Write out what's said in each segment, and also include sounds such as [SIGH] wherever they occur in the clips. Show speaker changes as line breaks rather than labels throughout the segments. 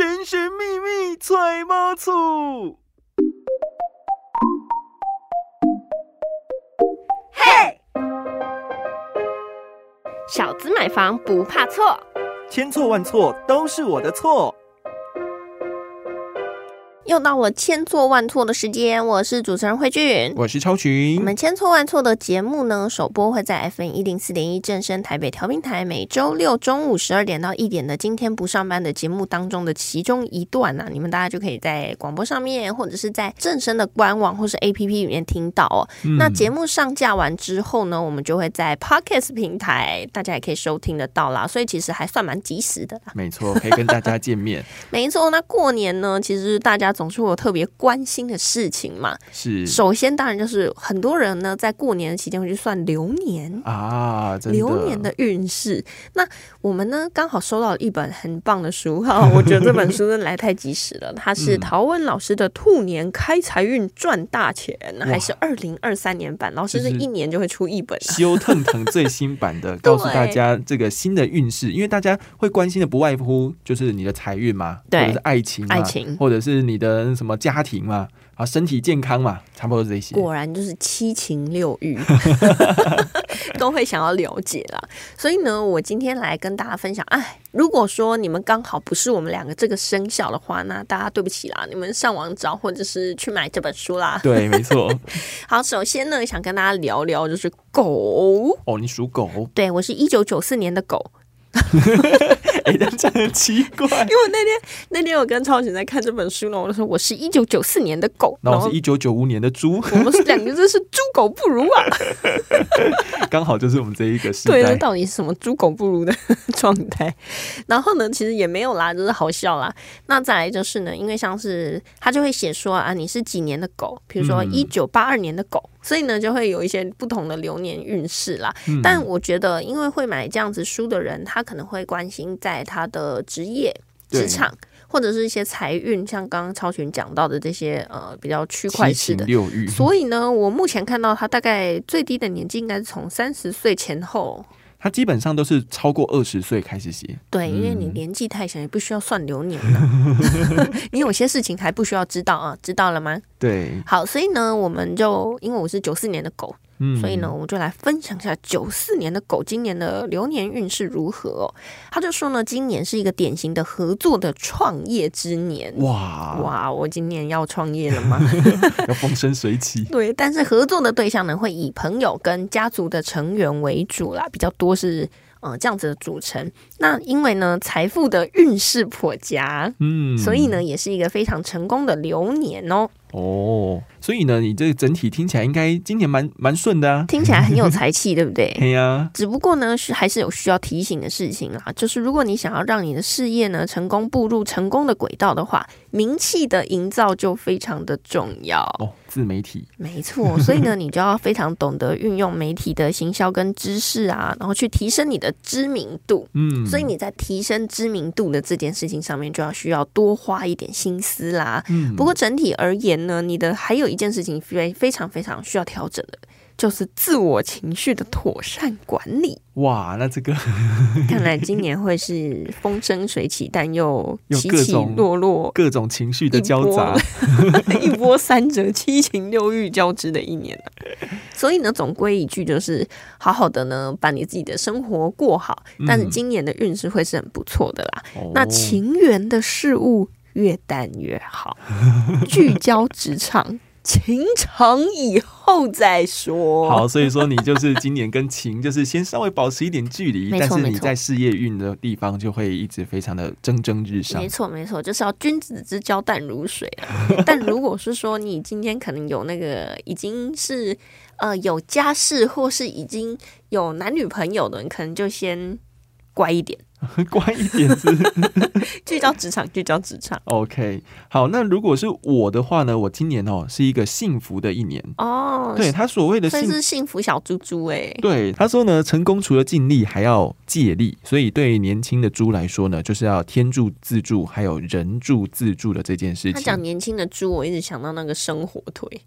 神神秘秘揣猫醋。
嘿，小资买房不怕错，
千错万错都是我的错。
又到了千错万错的时间，我是主持人慧俊，
我是超群。
我们千错万错的节目呢，首播会在 FM 一零四点一正声台北调频台，每周六中午十二点到一点的今天不上班的节目当中的其中一段呢，你们大家就可以在广播上面，或者是在正声的官网或是 APP 里面听到哦。那节目上架完之后呢，我们就会在 Podcast 平台，大家也可以收听得到啦。所以其实还算蛮及时的啦。
没错，可以跟大家见面。[LAUGHS]
没错，那过年呢，其实大家。总是我特别关心的事情嘛，
是
首先当然就是很多人呢在过年的期间会去算流年
啊，
流年的运势。那我们呢刚好收到一本很棒的书哈，[LAUGHS] 我觉得这本书真的来太及时了。它是陶文老师的《兔年开财运赚大钱》，还是二零二三年版？老师是一年就会出一本，
修腾腾最新版的，[LAUGHS] 告诉大家这个新的运势。因为大家会关心的不外乎就是你的财运嘛，或者是爱情，
爱情，
或者是你的。呃，什么家庭嘛，啊，身体健康嘛，差不多这些。
果然就是七情六欲 [LAUGHS] 都会想要了解啦。所以呢，我今天来跟大家分享。哎，如果说你们刚好不是我们两个这个生肖的话，那大家对不起啦，你们上网找或者是去买这本书啦。
对，没错。[LAUGHS]
好，首先呢，想跟大家聊聊就是狗。
哦，你属狗？
对，我是一九九四年的狗。[LAUGHS]
哎，这样很奇怪。因
为那天那天我跟超群在看这本书呢，我就说我是一九九四年的狗，
然后是一九九五年的猪，
我们是两个真是猪狗不如啊！[LAUGHS]
刚好就是我们这一个时
代，对，到底是什么猪狗不如的状态？然后呢，其实也没有啦，就是好笑啦。那再来就是呢，因为像是他就会写说啊，你是几年的狗？比如说一九八二年的狗。所以呢，就会有一些不同的流年运势啦。但我觉得，因为会买这样子书的人，他可能会关心在他的职业、职场，或者是一些财运，像刚刚超群讲到的这些呃比较区块式的
六。
所以呢，我目前看到他大概最低的年纪应该是从三十岁前后。
他基本上都是超过二十岁开始写。
对，因为你年纪太小，也不需要算流年了。[LAUGHS] [LAUGHS] 你有些事情还不需要知道啊，知道了吗？
对。
好，所以呢，我们就因为我是九四年的狗。所以呢，我们就来分享一下九四年的狗今年的流年运势如何哦。他就说呢，今年是一个典型的合作的创业之年。
哇
哇，我今年要创业了吗？[LAUGHS]
要风生水起。[LAUGHS]
对，但是合作的对象呢，会以朋友跟家族的成员为主啦，比较多是呃这样子的组成。那因为呢，财富的运势颇佳，嗯，所以呢，也是一个非常成功的流年哦。
哦，所以呢，你这整体听起来应该今年蛮蛮顺的啊，[LAUGHS]
听起来很有才气，对不对？
对呀。
只不过呢，是还是有需要提醒的事情啊，就是如果你想要让你的事业呢成功步入成功的轨道的话，名气的营造就非常的重要
哦。自媒体，
没错。所以呢，你就要非常懂得运用媒体的行销跟知识啊，然后去提升你的知名度。嗯，所以你在提升知名度的这件事情上面，就要需要多花一点心思啦。嗯，不过整体而言。呢，你的还有一件事情非非常非常需要调整的，就是自我情绪的妥善管理。
哇，那这个 [LAUGHS]
看来今年会是风生水起，但又起起落落，
各种情绪的交杂，[LAUGHS]
一波三折，七情六欲交织的一年所以呢，总归一句就是，好好的呢，把你自己的生活过好。但是今年的运势会是很不错的啦。那情缘的事物。越淡越好，聚焦职场，情长以后再说。
好，所以说你就是今年跟情就是先稍微保持一点距离，但是你在事业运的地方就会一直非常的蒸蒸日上。
没错，没错，就是要君子之交淡如水啊。[LAUGHS] 但如果是说你今天可能有那个已经是呃有家室或是已经有男女朋友的，你可能就先乖一点。[LAUGHS]
乖一点是 [LAUGHS]
聚焦职场，聚焦职场。
OK，好，那如果是我的话呢？我今年哦是一个幸福的一年哦。对他所谓的
幸是幸福小猪猪哎。
对他说呢，成功除了尽力，还要借力。所以对年轻的猪来说呢，就是要天助自助，还有人助自助的这件事情。他
讲年轻的猪，我一直想到那个生火腿。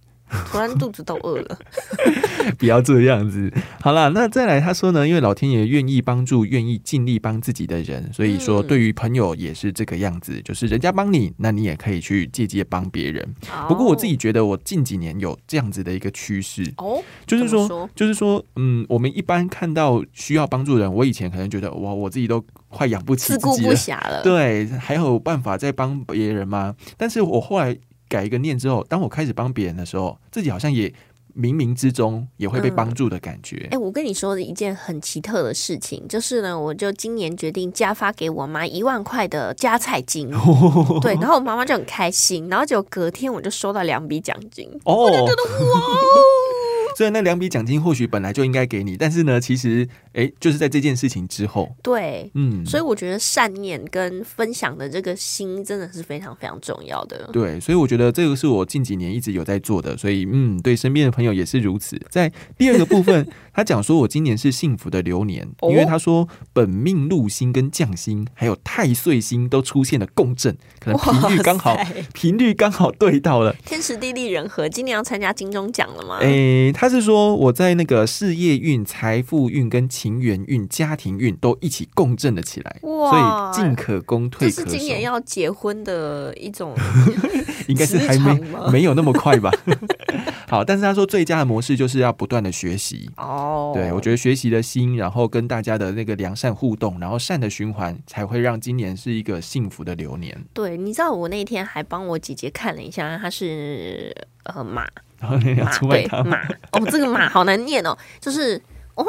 突然肚子都饿了。[LAUGHS]
不要这样子。好了，那再来，他说呢，因为老天爷愿意帮助愿意尽力帮自己的人，所以说对于朋友也是这个样子，就是人家帮你，那你也可以去借借帮别人。不过我自己觉得，我近几年有这样子的一个趋势
哦，
就是说，就是说，嗯，我们一般看到需要帮助人，我以前可能觉得哇，我自己都快养不起自己
了，
对，还有办法再帮别人吗？但是我后来改一个念之后，当我开始帮别人的时候，自己好像也。冥冥之中也会被帮助的感觉。
哎，我跟你说的一件很奇特的事情，就是呢，我就今年决定加发给我妈一万块的加菜金，[LAUGHS] 对，然后我妈妈就很开心，然后就隔天我就收到两笔奖金，我就觉得哇。[LAUGHS]
虽然那两笔奖金或许本来就应该给你，但是呢，其实哎，就是在这件事情之后，
对，嗯，所以我觉得善念跟分享的这个心真的是非常非常重要的。
对，所以我觉得这个是我近几年一直有在做的，所以嗯，对身边的朋友也是如此。在第二个部分，[LAUGHS] 他讲说我今年是幸福的流年，因为他说本命禄星跟将星还有太岁星都出现了共振，可能频率刚好频率刚好对到了，
天时地利人和。今年要参加金钟奖了吗？
哎。他是说我在那个事业运、财富运跟情缘运、家庭运都一起共振了起来，所以进可攻退可守。
今年要结婚的一种，[LAUGHS]
应该是还没没有那么快吧。[LAUGHS] 好，但是他说最佳的模式就是要不断的学习哦。对我觉得学习的心，然后跟大家的那个良善互动，然后善的循环，才会让今年是一个幸福的流年。
对，你知道我那天还帮我姐姐看了一下，她是呃马。
马对
马哦，这个马好难念哦，就是哦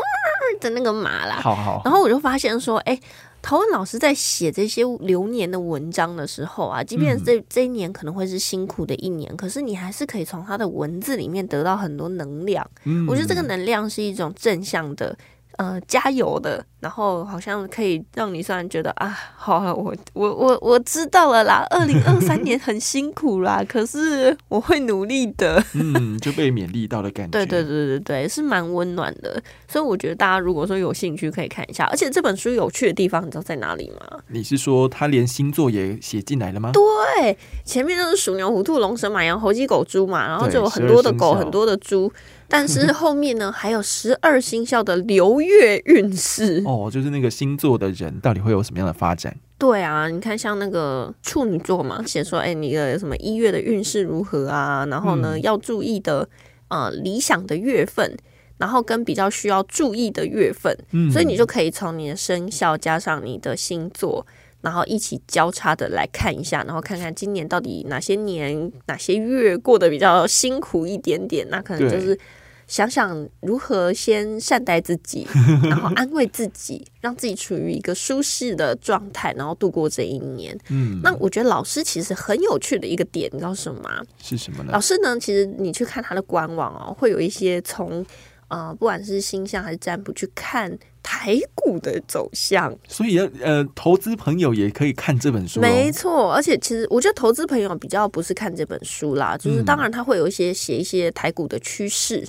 的那个马啦。
好好。
然后我就发现说，哎，陶文老师在写这些流年的文章的时候啊，即便这这一年可能会是辛苦的一年，可是你还是可以从他的文字里面得到很多能量。嗯，我觉得这个能量是一种正向的。呃，加油的，然后好像可以让你虽然觉得啊，好，我我我我知道了啦，二零二三年很辛苦啦，可是我会努力的，[LAUGHS]
嗯，就被勉励到的感觉，
对对对对对，是蛮温暖的，所以我觉得大家如果说有兴趣可以看一下，而且这本书有趣的地方，你知道在哪里吗？
你是说他连星座也写进来了吗？
对，前面都是鼠牛虎兔龙蛇马羊猴鸡狗猪嘛，然后就有很多的狗，很多的猪。但是 [LAUGHS] 后面呢，还有十二星校的流月运势
哦，就是那个星座的人到底会有什么样的发展？
对啊，你看像那个处女座嘛，写说，哎，你的什么一月的运势如何啊？然后呢，要注意的呃理想的月份，然后跟比较需要注意的月份，所以你就可以从你的生肖加上你的星座。然后一起交叉的来看一下，然后看看今年到底哪些年哪些月过得比较辛苦一点点，那可能就是想想如何先善待自己，[LAUGHS] 然后安慰自己，让自己处于一个舒适的状态，然后度过这一年。嗯，那我觉得老师其实很有趣的一个点，你知道什么吗？
是什么呢？
老师呢，其实你去看他的官网哦，会有一些从呃，不管是星象还是占卜去看。台股的走向，
所以呃，投资朋友也可以看这本书。
没错，而且其实我觉得投资朋友比较不是看这本书啦，就是当然他会有一些写一些台股的趋势、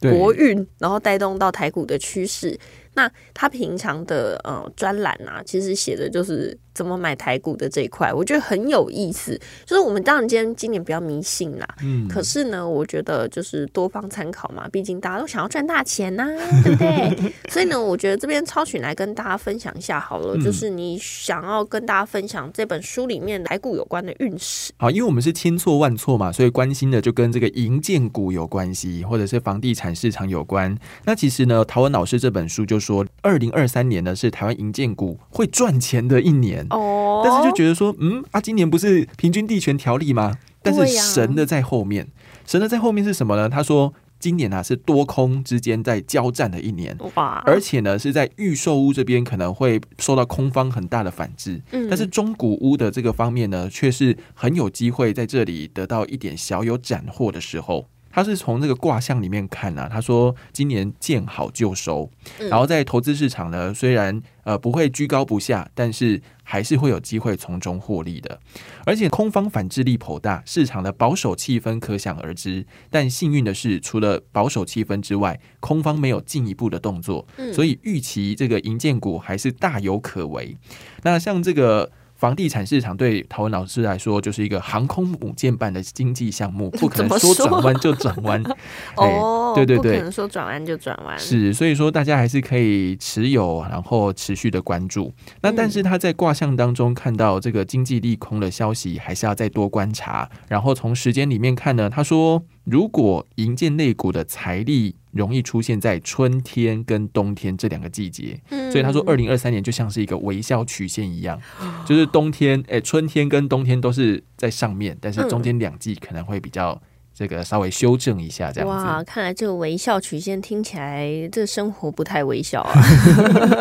国运，然后带动到台股的趋势。那他平常的呃专栏啊，其实写的就是怎么买台股的这一块，我觉得很有意思。就是我们当然今天今年比较迷信啦，嗯，可是呢，我觉得就是多方参考嘛，毕竟大家都想要赚大钱呐，对不对？[LAUGHS] 所以呢，我觉得这边超群来跟大家分享一下好了，就是你想要跟大家分享这本书里面台股有关的运势。
好，因为我们是千错万错嘛，所以关心的就跟这个银建股有关系，或者是房地产市场有关。那其实呢，陶文老师这本书就。说二零二三年呢是台湾银建股会赚钱的一年哦，但是就觉得说，嗯啊，今年不是平均地权条例吗？但是神的在后面，神的在后面是什么呢？他说今年啊是多空之间在交战的一年，哇！而且呢是在预售屋这边可能会受到空方很大的反制，嗯，但是中古屋的这个方面呢，却是很有机会在这里得到一点小有斩获的时候。他是从这个卦象里面看啊，他说今年见好就收，然后在投资市场呢，虽然呃不会居高不下，但是还是会有机会从中获利的。而且空方反制力颇大，市场的保守气氛可想而知。但幸运的是，除了保守气氛之外，空方没有进一步的动作，所以预期这个银建股还是大有可为。那像这个。房地产市场对陶文老师来说就是一个航空母舰般的经济项目，[LAUGHS] 不可能说转弯就转弯。[LAUGHS]
哦，
对对对，
不可能说转弯就转弯。
是，所以说大家还是可以持有，然后持续的关注。那但是他在卦象当中看到这个经济利空的消息，还是要再多观察。然后从时间里面看呢，他说如果银建类股的财力容易出现在春天跟冬天这两个季节，所以他说二零二三年就像是一个微笑曲线一样，就是冬天哎春天跟冬天都是在上面，但是中间两季可能会比较。这个稍微修正一下，这样子。
哇，看来这个微笑曲线听起来，这生活不太微笑啊。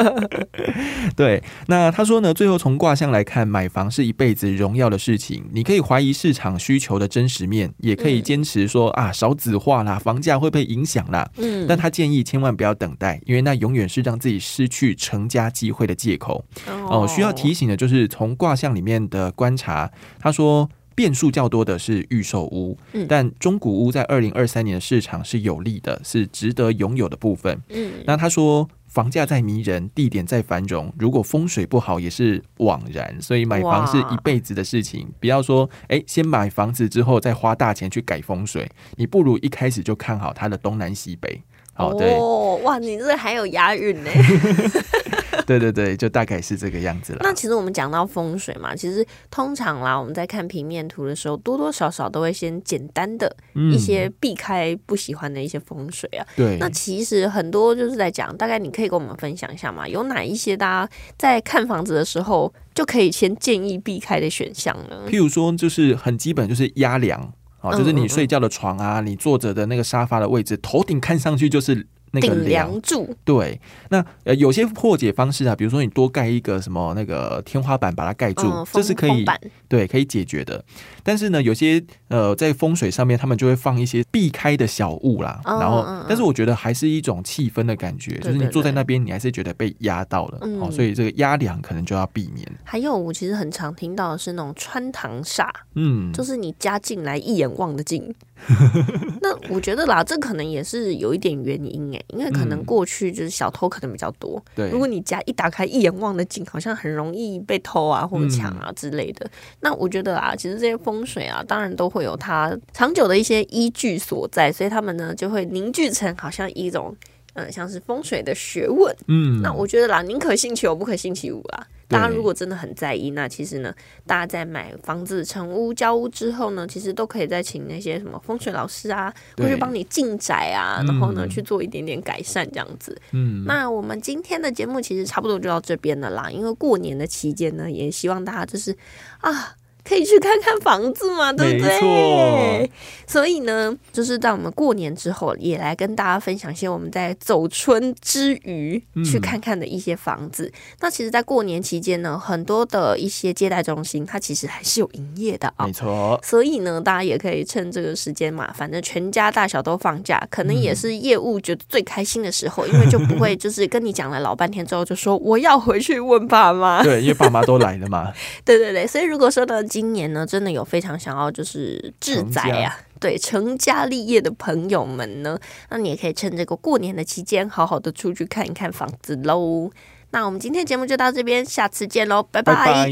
[LAUGHS]
对，那他说呢，最后从卦象来看，买房是一辈子荣耀的事情。你可以怀疑市场需求的真实面，也可以坚持说啊，少子化啦，房价会被影响啦。嗯，但他建议千万不要等待，因为那永远是让自己失去成家机会的借口。哦，需要提醒的就是从卦象里面的观察，他说。变数较多的是预售屋，但中古屋在二零二三年的市场是有利的，是值得拥有的部分。嗯，那他说房价再迷人，地点再繁荣，如果风水不好也是枉然。所以买房是一辈子的事情，不要说哎，先买房子之后再花大钱去改风水，你不如一开始就看好它的东南西北。
哦，哇，你这还有押韵呢。[LAUGHS]
对对对，就大概是这个样子了。
那其实我们讲到风水嘛，其实通常啦，我们在看平面图的时候，多多少少都会先简单的一些避开不喜欢的一些风水啊。
对。
那其实很多就是在讲，大概你可以跟我们分享一下嘛，有哪一些大家在看房子的时候就可以先建议避开的选项呢？
譬如说，就是很基本，就是压梁啊，就是你睡觉的床啊，你坐着的那个沙发的位置，头顶看上去就是。
顶梁柱
对，那呃有些破解方式啊，比如说你多盖一个什么那个天花板把它盖住，这是可以对可以解决的。但是呢，有些呃在风水上面，他们就会放一些避开的小物啦。然后，但是我觉得还是一种气氛的感觉，就是你坐在那边，你还是觉得被压到了哦。所以这个压梁可能就要避免。
还有，我其实很常听到的是那种穿堂煞，嗯，就是你加进来一眼望得进。[LAUGHS] 那我觉得啦，这可能也是有一点原因哎，因为可能过去就是小偷可能比较多。
对，
如果你家一打开一眼望的进，好像很容易被偷啊或者抢啊之类的。那我觉得啊，其实这些风水啊，当然都会有它长久的一些依据所在，所以他们呢就会凝聚成好像一种嗯，像是风水的学问。嗯，那我觉得啦，宁可信其有，不可信其无啦。大家如果真的很在意，那其实呢，大家在买房子、成屋、交屋之后呢，其实都可以再请那些什么风水老师啊，过去帮你进宅啊，然后呢去做一点点改善这样子。嗯，那我们今天的节目其实差不多就到这边了啦，因为过年的期间呢，也希望大家就是啊。可以去看看房子嘛，对不对？所以呢，就是在我们过年之后，也来跟大家分享一些我们在走春之余去看看的一些房子。那其实，在过年期间呢，很多的一些接待中心，它其实还是有营业的啊。
没错。
所以呢，大家也可以趁这个时间嘛，反正全家大小都放假，可能也是业务觉得最开心的时候，因为就不会就是跟你讲了老半天之后，就说我要回去问爸妈。
对，因为爸妈都来了嘛。[LAUGHS]
对对对，所以如果说呢。今年呢，真的有非常想要就是志宅啊，对成家立业的朋友们呢，那你也可以趁这个过年的期间，好好的出去看一看房子喽。那我们今天节目就到这边，下次见喽，拜拜。